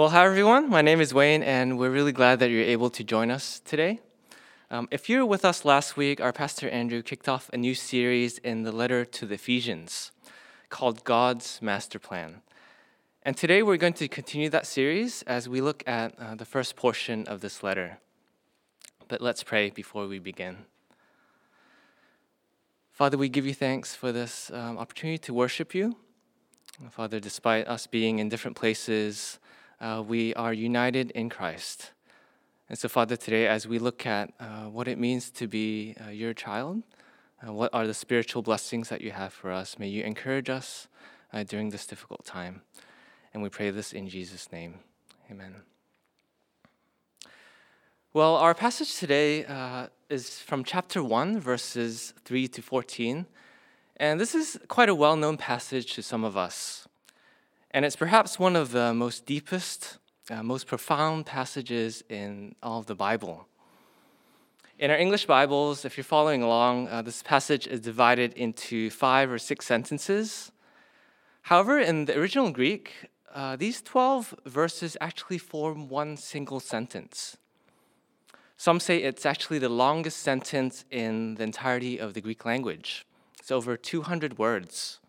Well, hi everyone. My name is Wayne, and we're really glad that you're able to join us today. Um, if you were with us last week, our pastor Andrew kicked off a new series in the letter to the Ephesians called God's Master Plan. And today we're going to continue that series as we look at uh, the first portion of this letter. But let's pray before we begin. Father, we give you thanks for this um, opportunity to worship you. Father, despite us being in different places, uh, we are united in Christ. And so, Father, today, as we look at uh, what it means to be uh, your child, uh, what are the spiritual blessings that you have for us, may you encourage us uh, during this difficult time. And we pray this in Jesus' name. Amen. Well, our passage today uh, is from chapter 1, verses 3 to 14. And this is quite a well known passage to some of us. And it's perhaps one of the most deepest, uh, most profound passages in all of the Bible. In our English Bibles, if you're following along, uh, this passage is divided into five or six sentences. However, in the original Greek, uh, these 12 verses actually form one single sentence. Some say it's actually the longest sentence in the entirety of the Greek language. It's over 200 words.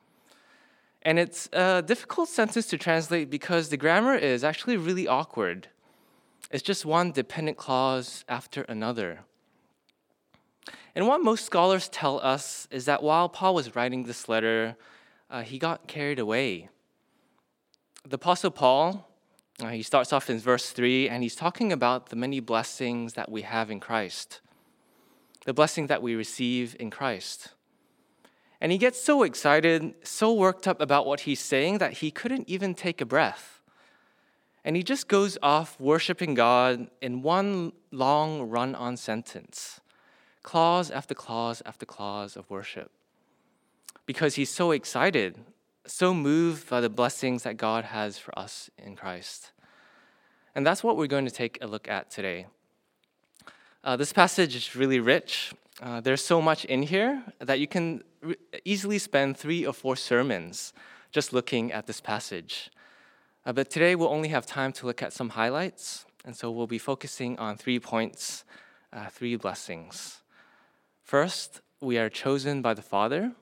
And it's a difficult sentence to translate because the grammar is actually really awkward. It's just one dependent clause after another. And what most scholars tell us is that while Paul was writing this letter, uh, he got carried away. The Apostle Paul, uh, he starts off in verse 3, and he's talking about the many blessings that we have in Christ, the blessing that we receive in Christ. And he gets so excited, so worked up about what he's saying that he couldn't even take a breath. And he just goes off worshiping God in one long run on sentence, clause after clause after clause of worship. Because he's so excited so moved by the blessings that God has for us in Christ. And that's what we're going to take a look at today. Uh, this passage is really rich. Uh, there's so much in here that you can easily spend three or four sermons just looking at this passage. Uh, but today we'll only have time to look at some highlights, and so we'll be focusing on three points, uh, three blessings. First, we are chosen by the Father.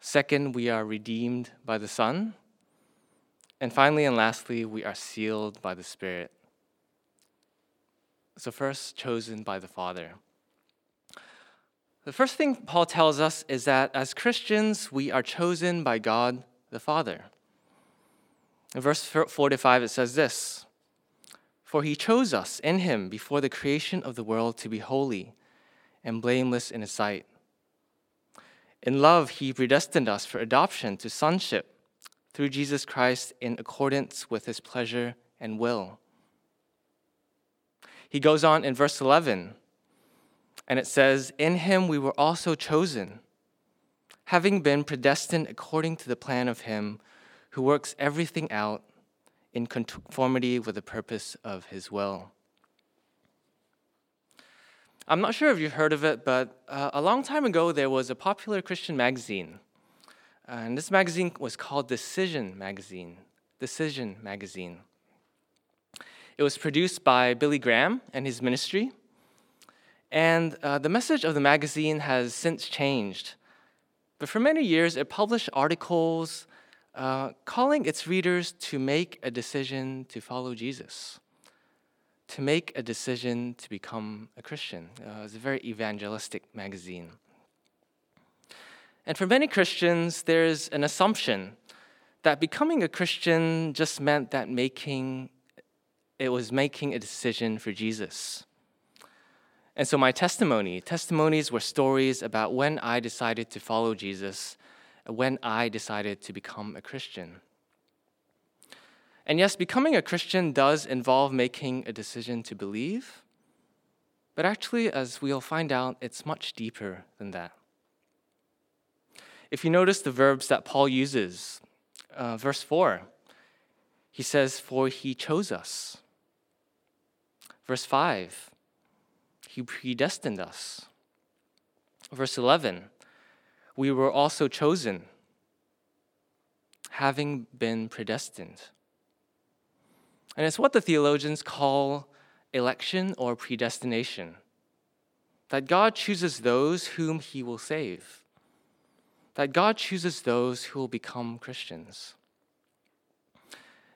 Second, we are redeemed by the Son. And finally and lastly, we are sealed by the Spirit. So, first, chosen by the Father. The first thing Paul tells us is that as Christians, we are chosen by God the Father. In verse 45, it says this For he chose us in him before the creation of the world to be holy and blameless in his sight. In love, he predestined us for adoption to sonship through Jesus Christ in accordance with his pleasure and will. He goes on in verse 11, and it says, In him we were also chosen, having been predestined according to the plan of him who works everything out in conformity with the purpose of his will. I'm not sure if you've heard of it, but uh, a long time ago there was a popular Christian magazine. and this magazine was called Decision Magazine. Decision Magazine. It was produced by Billy Graham and his ministry. And uh, the message of the magazine has since changed. But for many years, it published articles uh, calling its readers to make a decision to follow Jesus to make a decision to become a Christian. Uh, it's a very evangelistic magazine. And for many Christians, there's an assumption that becoming a Christian just meant that making it was making a decision for Jesus. And so my testimony, testimonies were stories about when I decided to follow Jesus, when I decided to become a Christian. And yes, becoming a Christian does involve making a decision to believe, but actually, as we'll find out, it's much deeper than that. If you notice the verbs that Paul uses, uh, verse 4, he says, For he chose us. Verse 5, he predestined us. Verse 11, we were also chosen, having been predestined. And it's what the theologians call election or predestination that God chooses those whom he will save, that God chooses those who will become Christians.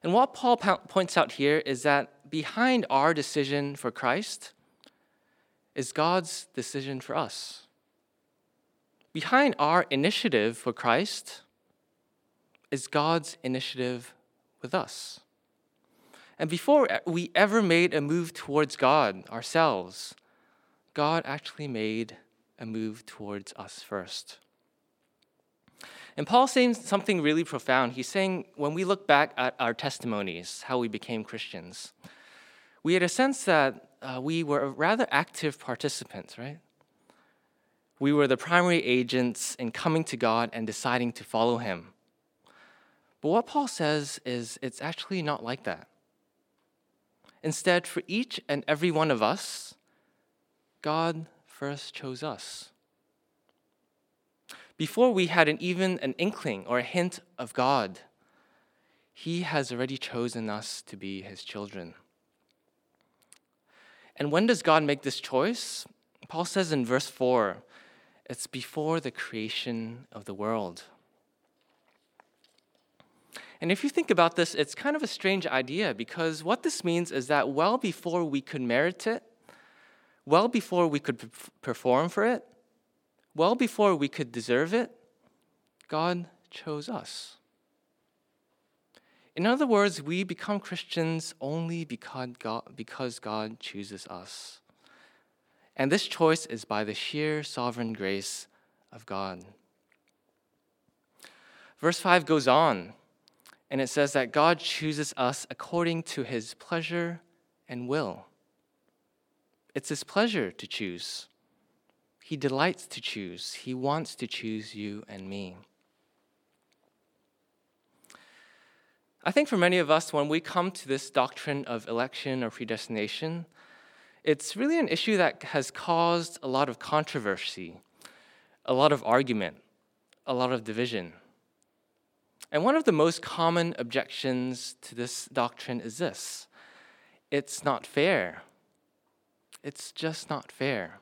And what Paul points out here is that behind our decision for Christ is God's decision for us. Behind our initiative for Christ is God's initiative with us. And before we ever made a move towards God ourselves, God actually made a move towards us first. And Paul's saying something really profound. He's saying when we look back at our testimonies, how we became Christians, we had a sense that uh, we were rather active participants, right? We were the primary agents in coming to God and deciding to follow Him. But what Paul says is it's actually not like that. Instead, for each and every one of us, God first chose us. Before we had an, even an inkling or a hint of God, He has already chosen us to be His children. And when does God make this choice? Paul says in verse 4 it's before the creation of the world. And if you think about this, it's kind of a strange idea because what this means is that well before we could merit it, well before we could perform for it, well before we could deserve it, God chose us. In other words, we become Christians only because God, because God chooses us. And this choice is by the sheer sovereign grace of God. Verse 5 goes on, and it says that God chooses us according to his pleasure and will. It's his pleasure to choose. He delights to choose. He wants to choose you and me. I think for many of us, when we come to this doctrine of election or predestination, it's really an issue that has caused a lot of controversy, a lot of argument, a lot of division. And one of the most common objections to this doctrine is this it's not fair. It's just not fair.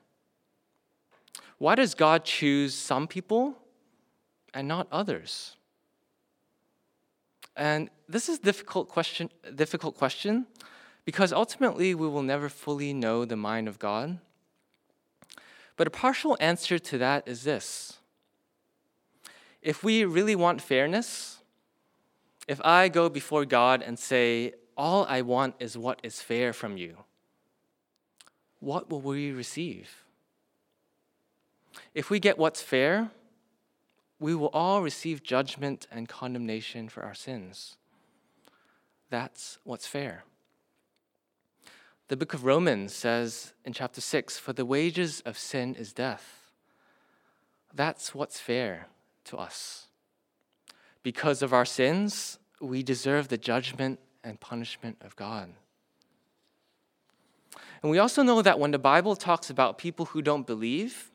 Why does God choose some people and not others? And this is difficult question difficult question because ultimately we will never fully know the mind of God. But a partial answer to that is this. If we really want fairness, if I go before God and say, All I want is what is fair from you, what will we receive? If we get what's fair, we will all receive judgment and condemnation for our sins. That's what's fair. The book of Romans says in chapter 6 For the wages of sin is death. That's what's fair to us. Because of our sins, we deserve the judgment and punishment of God. And we also know that when the Bible talks about people who don't believe,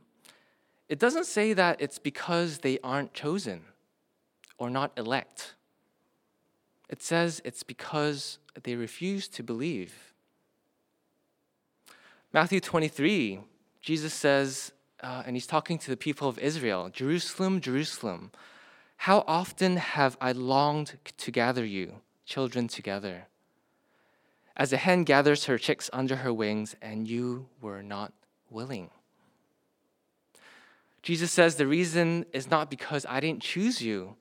it doesn't say that it's because they aren't chosen or not elect. It says it's because they refuse to believe. Matthew 23, Jesus says, uh, and he's talking to the people of Israel Jerusalem, Jerusalem, how often have I longed to gather you, children, together? As a hen gathers her chicks under her wings, and you were not willing. Jesus says the reason is not because I didn't choose you.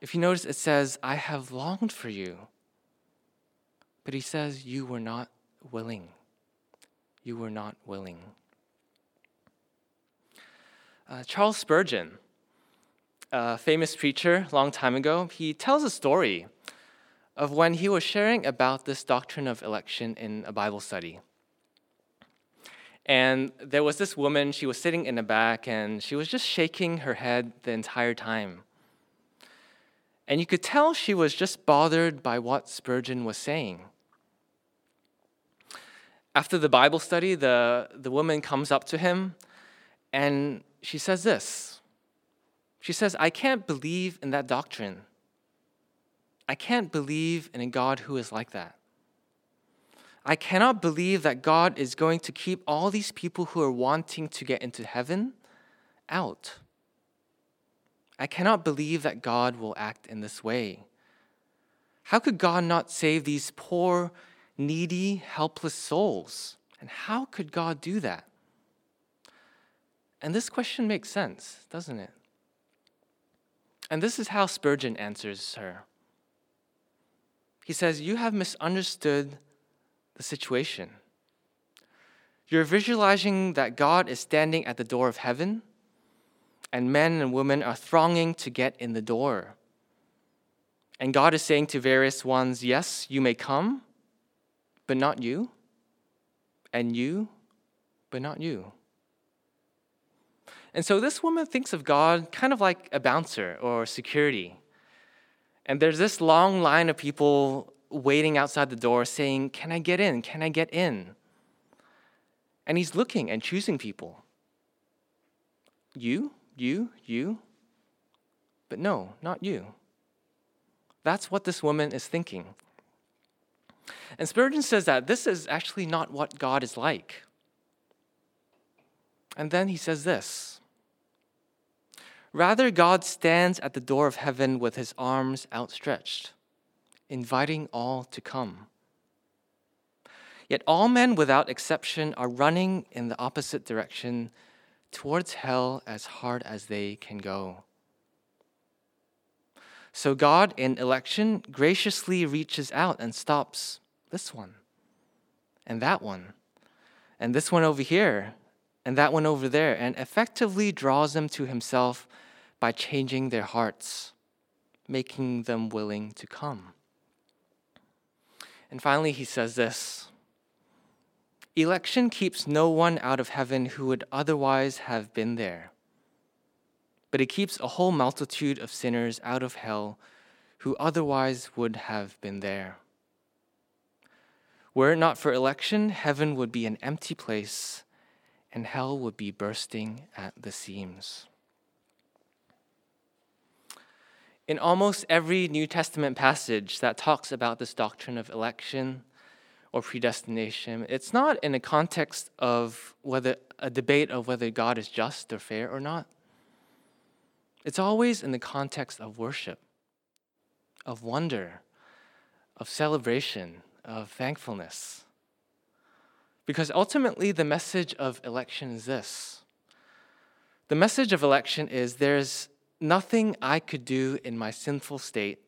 If you notice, it says, I have longed for you. But he says, You were not willing. You were not willing. Uh, Charles Spurgeon, a famous preacher long time ago, he tells a story of when he was sharing about this doctrine of election in a Bible study. And there was this woman, she was sitting in the back, and she was just shaking her head the entire time. And you could tell she was just bothered by what Spurgeon was saying. After the Bible study, the, the woman comes up to him and she says this She says, I can't believe in that doctrine. I can't believe in a God who is like that. I cannot believe that God is going to keep all these people who are wanting to get into heaven out. I cannot believe that God will act in this way. How could God not save these poor, needy, helpless souls? And how could God do that? And this question makes sense, doesn't it? And this is how Spurgeon answers her. He says, You have misunderstood the situation. You're visualizing that God is standing at the door of heaven, and men and women are thronging to get in the door. And God is saying to various ones, Yes, you may come, but not you, and you, but not you. And so this woman thinks of God kind of like a bouncer or security. And there's this long line of people waiting outside the door saying, Can I get in? Can I get in? And he's looking and choosing people. You, you, you. But no, not you. That's what this woman is thinking. And Spurgeon says that this is actually not what God is like. And then he says this Rather, God stands at the door of heaven with his arms outstretched, inviting all to come. Yet all men without exception are running in the opposite direction towards hell as hard as they can go. So God, in election, graciously reaches out and stops this one, and that one, and this one over here, and that one over there, and effectively draws them to himself by changing their hearts, making them willing to come. And finally, he says this Election keeps no one out of heaven who would otherwise have been there, but it keeps a whole multitude of sinners out of hell who otherwise would have been there. Were it not for election, heaven would be an empty place and hell would be bursting at the seams. In almost every New Testament passage that talks about this doctrine of election or predestination, it's not in a context of whether a debate of whether God is just or fair or not. It's always in the context of worship, of wonder, of celebration, of thankfulness. Because ultimately, the message of election is this the message of election is there's nothing I could do in my sinful state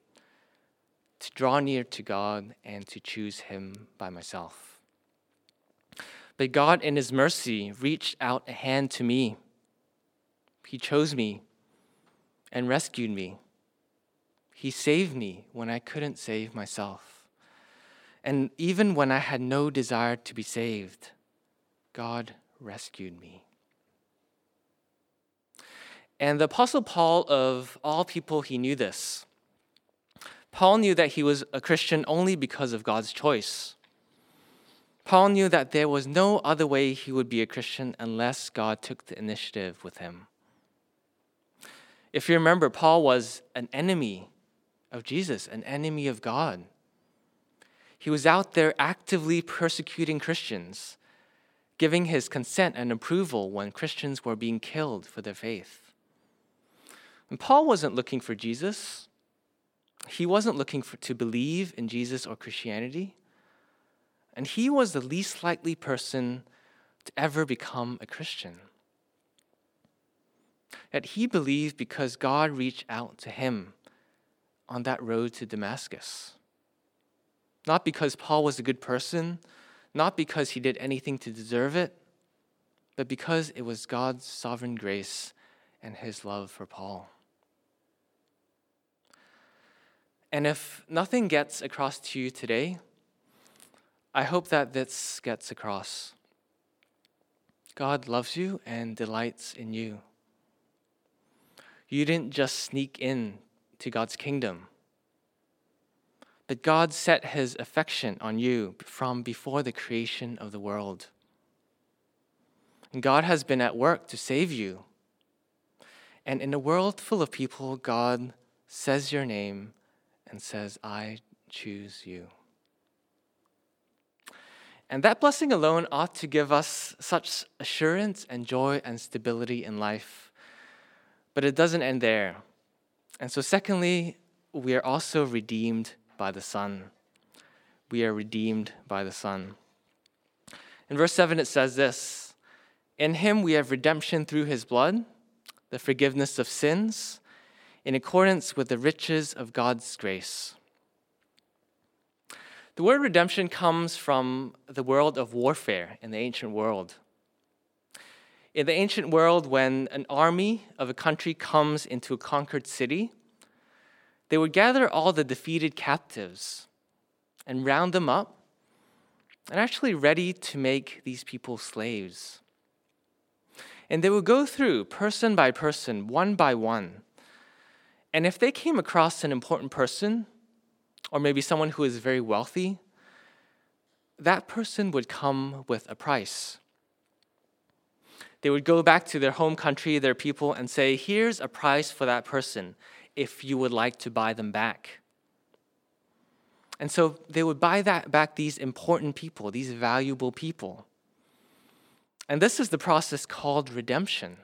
to draw near to God and to choose Him by myself. But God, in His mercy, reached out a hand to me. He chose me and rescued me. He saved me when I couldn't save myself. And even when I had no desire to be saved, God rescued me. And the Apostle Paul, of all people, he knew this. Paul knew that he was a Christian only because of God's choice. Paul knew that there was no other way he would be a Christian unless God took the initiative with him. If you remember, Paul was an enemy of Jesus, an enemy of God. He was out there actively persecuting Christians, giving his consent and approval when Christians were being killed for their faith. And Paul wasn't looking for Jesus. He wasn't looking for, to believe in Jesus or Christianity. And he was the least likely person to ever become a Christian. Yet he believed because God reached out to him on that road to Damascus. Not because Paul was a good person, not because he did anything to deserve it, but because it was God's sovereign grace and his love for Paul. And if nothing gets across to you today, I hope that this gets across. God loves you and delights in you. You didn't just sneak in to God's kingdom but God set his affection on you from before the creation of the world. And God has been at work to save you. And in a world full of people, God says your name and says, I choose you. And that blessing alone ought to give us such assurance and joy and stability in life. But it doesn't end there. And so, secondly, we are also redeemed by the Son. We are redeemed by the Son. In verse 7, it says this In him we have redemption through his blood, the forgiveness of sins, in accordance with the riches of God's grace. The word redemption comes from the world of warfare in the ancient world. In the ancient world, when an army of a country comes into a conquered city, they would gather all the defeated captives and round them up and actually ready to make these people slaves. And they would go through person by person, one by one. And if they came across an important person, or maybe someone who is very wealthy, that person would come with a price. They would go back to their home country, their people, and say, Here's a price for that person if you would like to buy them back. And so they would buy that back these important people, these valuable people. And this is the process called redemption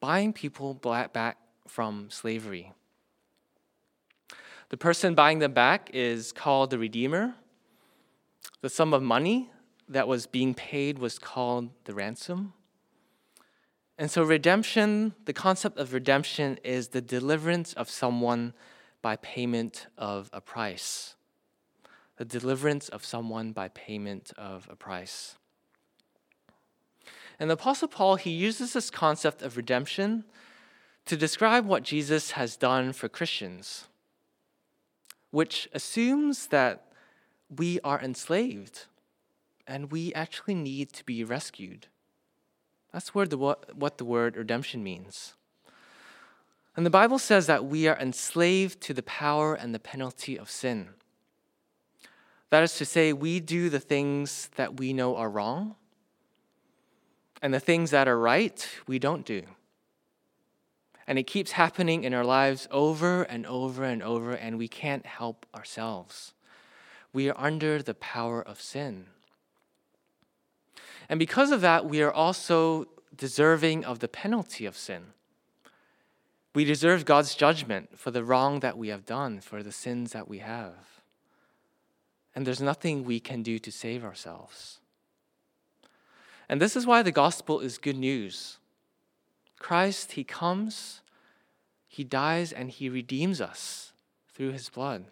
buying people back from slavery. The person buying them back is called the Redeemer. The sum of money that was being paid was called the ransom. And so, redemption, the concept of redemption is the deliverance of someone by payment of a price. The deliverance of someone by payment of a price. And the Apostle Paul, he uses this concept of redemption to describe what Jesus has done for Christians which assumes that we are enslaved and we actually need to be rescued. That's where the, what, what the word redemption means. And the Bible says that we are enslaved to the power and the penalty of sin. That is to say, we do the things that we know are wrong, and the things that are right, we don't do. And it keeps happening in our lives over and over and over, and we can't help ourselves. We are under the power of sin. And because of that, we are also deserving of the penalty of sin. We deserve God's judgment for the wrong that we have done, for the sins that we have. And there's nothing we can do to save ourselves. And this is why the gospel is good news. Christ, He comes, He dies, and He redeems us through His blood.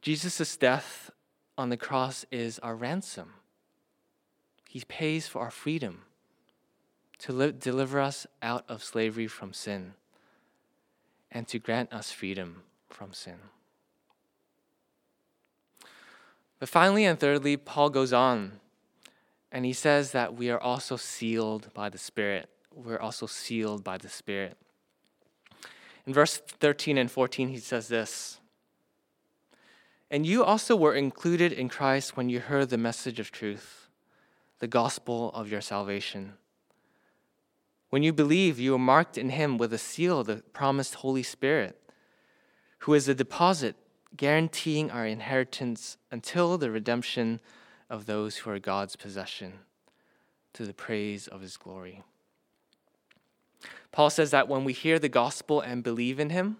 Jesus' death on the cross is our ransom. He pays for our freedom to li- deliver us out of slavery from sin and to grant us freedom from sin. But finally and thirdly, Paul goes on and he says that we are also sealed by the Spirit we're also sealed by the Spirit. In verse 13 and 14, he says this And you also were included in Christ when you heard the message of truth, the gospel of your salvation. When you believe, you are marked in him with a seal, the promised Holy Spirit, who is a deposit guaranteeing our inheritance until the redemption of those who are God's possession, to the praise of his glory. Paul says that when we hear the gospel and believe in him,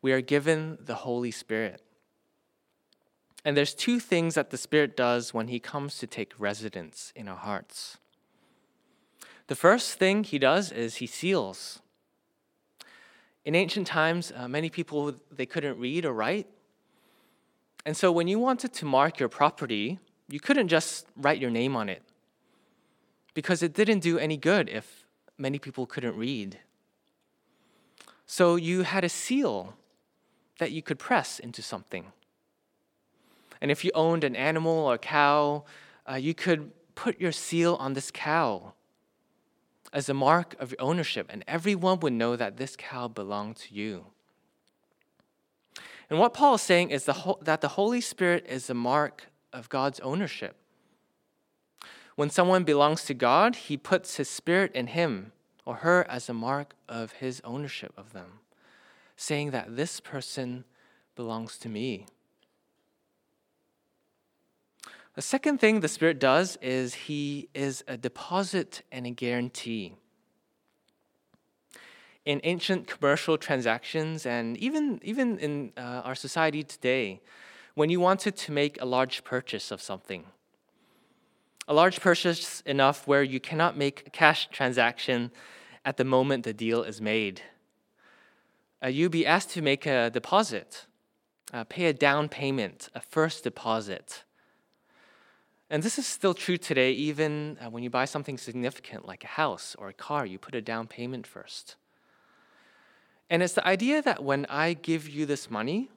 we are given the Holy Spirit. And there's two things that the Spirit does when he comes to take residence in our hearts. The first thing he does is he seals. In ancient times, uh, many people they couldn't read or write. And so when you wanted to mark your property, you couldn't just write your name on it because it didn't do any good if many people couldn't read. So you had a seal that you could press into something. And if you owned an animal or a cow, uh, you could put your seal on this cow as a mark of your ownership, and everyone would know that this cow belonged to you. And what Paul is saying is the that the Holy Spirit is a mark of God's ownership. When someone belongs to God, he puts his spirit in him or her as a mark of his ownership of them, saying that this person belongs to me. The second thing the Spirit does is He is a deposit and a guarantee. In ancient commercial transactions, and even, even in uh, our society today, when you wanted to make a large purchase of something, a large purchase enough where you cannot make a cash transaction at the moment the deal is made. Uh, you'll be asked to make a deposit, uh, pay a down payment, a first deposit. And this is still true today, even uh, when you buy something significant like a house or a car, you put a down payment first. And it's the idea that when I give you this money,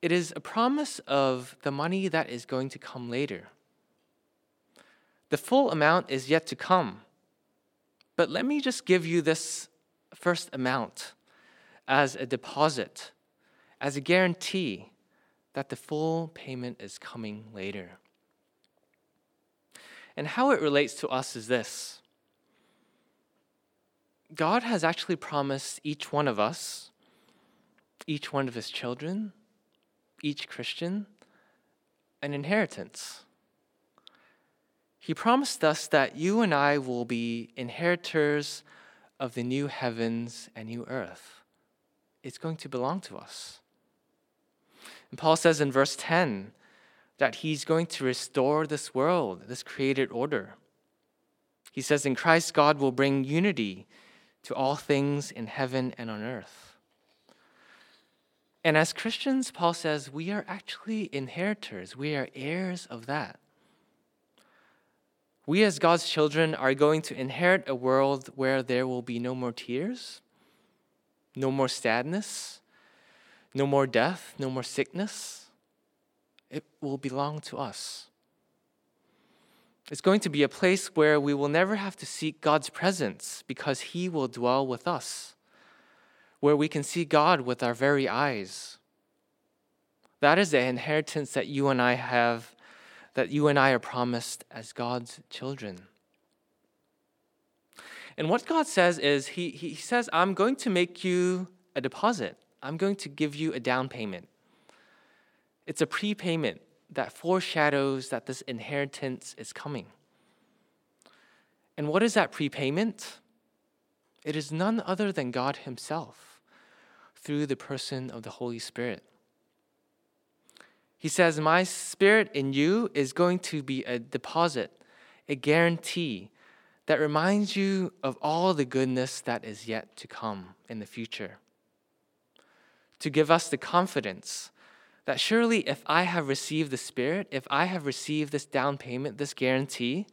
it is a promise of the money that is going to come later. The full amount is yet to come. But let me just give you this first amount as a deposit, as a guarantee that the full payment is coming later. And how it relates to us is this God has actually promised each one of us, each one of his children, each Christian, an inheritance. He promised us that you and I will be inheritors of the new heavens and new earth. It's going to belong to us. And Paul says in verse 10 that he's going to restore this world, this created order. He says, In Christ, God will bring unity to all things in heaven and on earth. And as Christians, Paul says, we are actually inheritors, we are heirs of that. We, as God's children, are going to inherit a world where there will be no more tears, no more sadness, no more death, no more sickness. It will belong to us. It's going to be a place where we will never have to seek God's presence because He will dwell with us, where we can see God with our very eyes. That is the inheritance that you and I have that you and I are promised as God's children. And what God says is, He, he says, I'm going to make you a deposit, I'm going to give you a down payment. It's a prepayment that foreshadows that this inheritance is coming. And what is that prepayment? It is none other than God Himself through the person of the Holy Spirit. He says, My spirit in you is going to be a deposit, a guarantee that reminds you of all the goodness that is yet to come in the future. To give us the confidence that surely if I have received the Spirit, if I have received this down payment, this guarantee,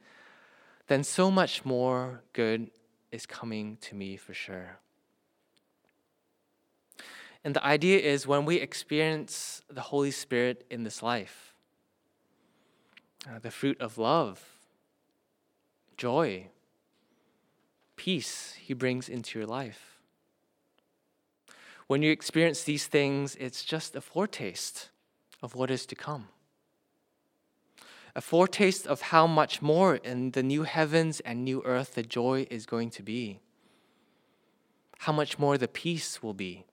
then so much more good is coming to me for sure. And the idea is when we experience the Holy Spirit in this life, uh, the fruit of love, joy, peace He brings into your life. When you experience these things, it's just a foretaste of what is to come. A foretaste of how much more in the new heavens and new earth the joy is going to be. How much more the peace will be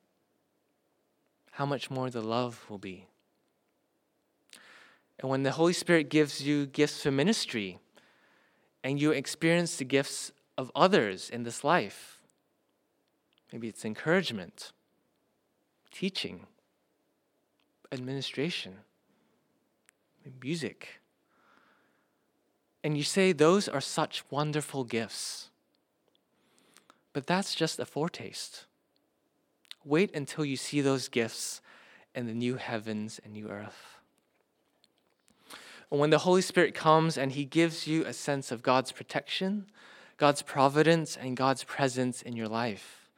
how much more the love will be. And when the Holy Spirit gives you gifts for ministry and you experience the gifts of others in this life, maybe it's encouragement, teaching, administration, music. And you say those are such wonderful gifts. But that's just a foretaste. Wait until you see those gifts in the new heavens and new earth. And when the Holy Spirit comes and He gives you a sense of God's protection, God's providence, and God's presence in your life,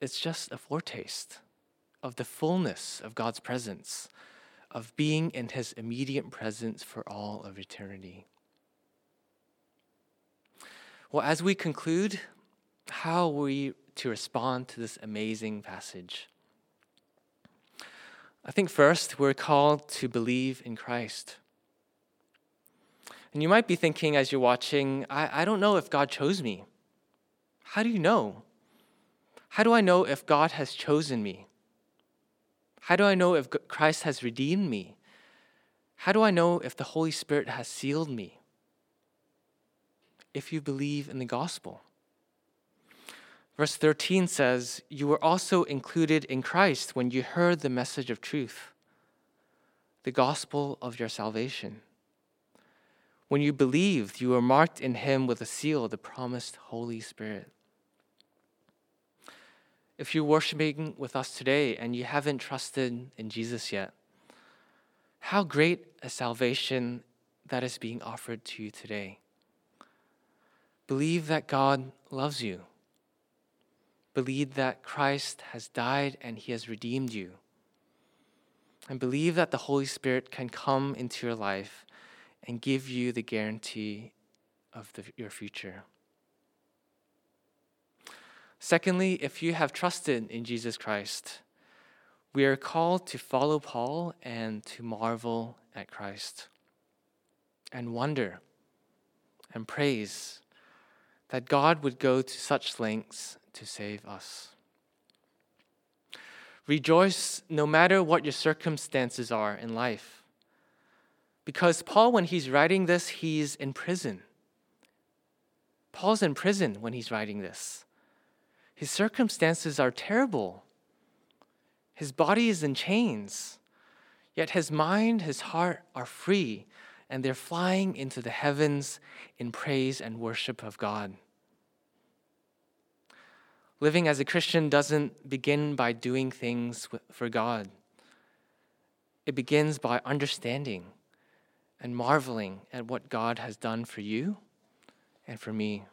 it's just a foretaste of the fullness of God's presence, of being in His immediate presence for all of eternity. Well, as we conclude, how we to respond to this amazing passage? I think first, we're called to believe in Christ. And you might be thinking as you're watching, I, I don't know if God chose me. How do you know? How do I know if God has chosen me? How do I know if Christ has redeemed me? How do I know if the Holy Spirit has sealed me? If you believe in the gospel. Verse 13 says, You were also included in Christ when you heard the message of truth, the gospel of your salvation. When you believed, you were marked in him with a seal, the promised Holy Spirit. If you're worshiping with us today and you haven't trusted in Jesus yet, how great a salvation that is being offered to you today. Believe that God loves you. Believe that Christ has died and he has redeemed you. And believe that the Holy Spirit can come into your life and give you the guarantee of the, your future. Secondly, if you have trusted in Jesus Christ, we are called to follow Paul and to marvel at Christ and wonder and praise that God would go to such lengths to save us. Rejoice no matter what your circumstances are in life. Because Paul, when he's writing this, he's in prison. Paul's in prison when he's writing this. His circumstances are terrible. His body is in chains, yet his mind, his heart are free, and they're flying into the heavens in praise and worship of God. Living as a Christian doesn't begin by doing things for God. It begins by understanding and marveling at what God has done for you and for me.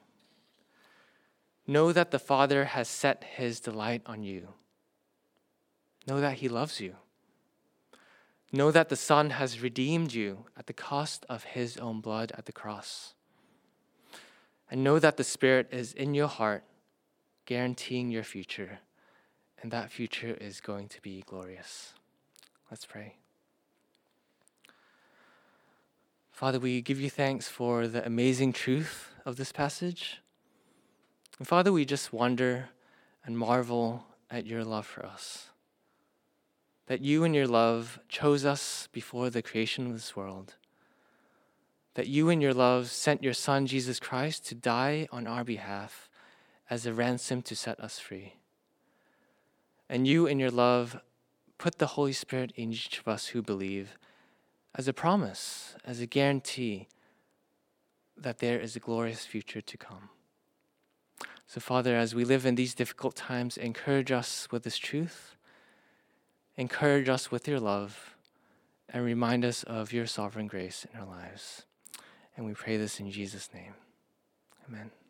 Know that the Father has set his delight on you. Know that he loves you. Know that the Son has redeemed you at the cost of his own blood at the cross. And know that the Spirit is in your heart, guaranteeing your future, and that future is going to be glorious. Let's pray. Father, we give you thanks for the amazing truth of this passage. And Father, we just wonder and marvel at your love for us. That you in your love chose us before the creation of this world. That you in your love sent your Son, Jesus Christ, to die on our behalf as a ransom to set us free. And you in your love put the Holy Spirit in each of us who believe as a promise, as a guarantee that there is a glorious future to come. So, Father, as we live in these difficult times, encourage us with this truth, encourage us with your love, and remind us of your sovereign grace in our lives. And we pray this in Jesus' name. Amen.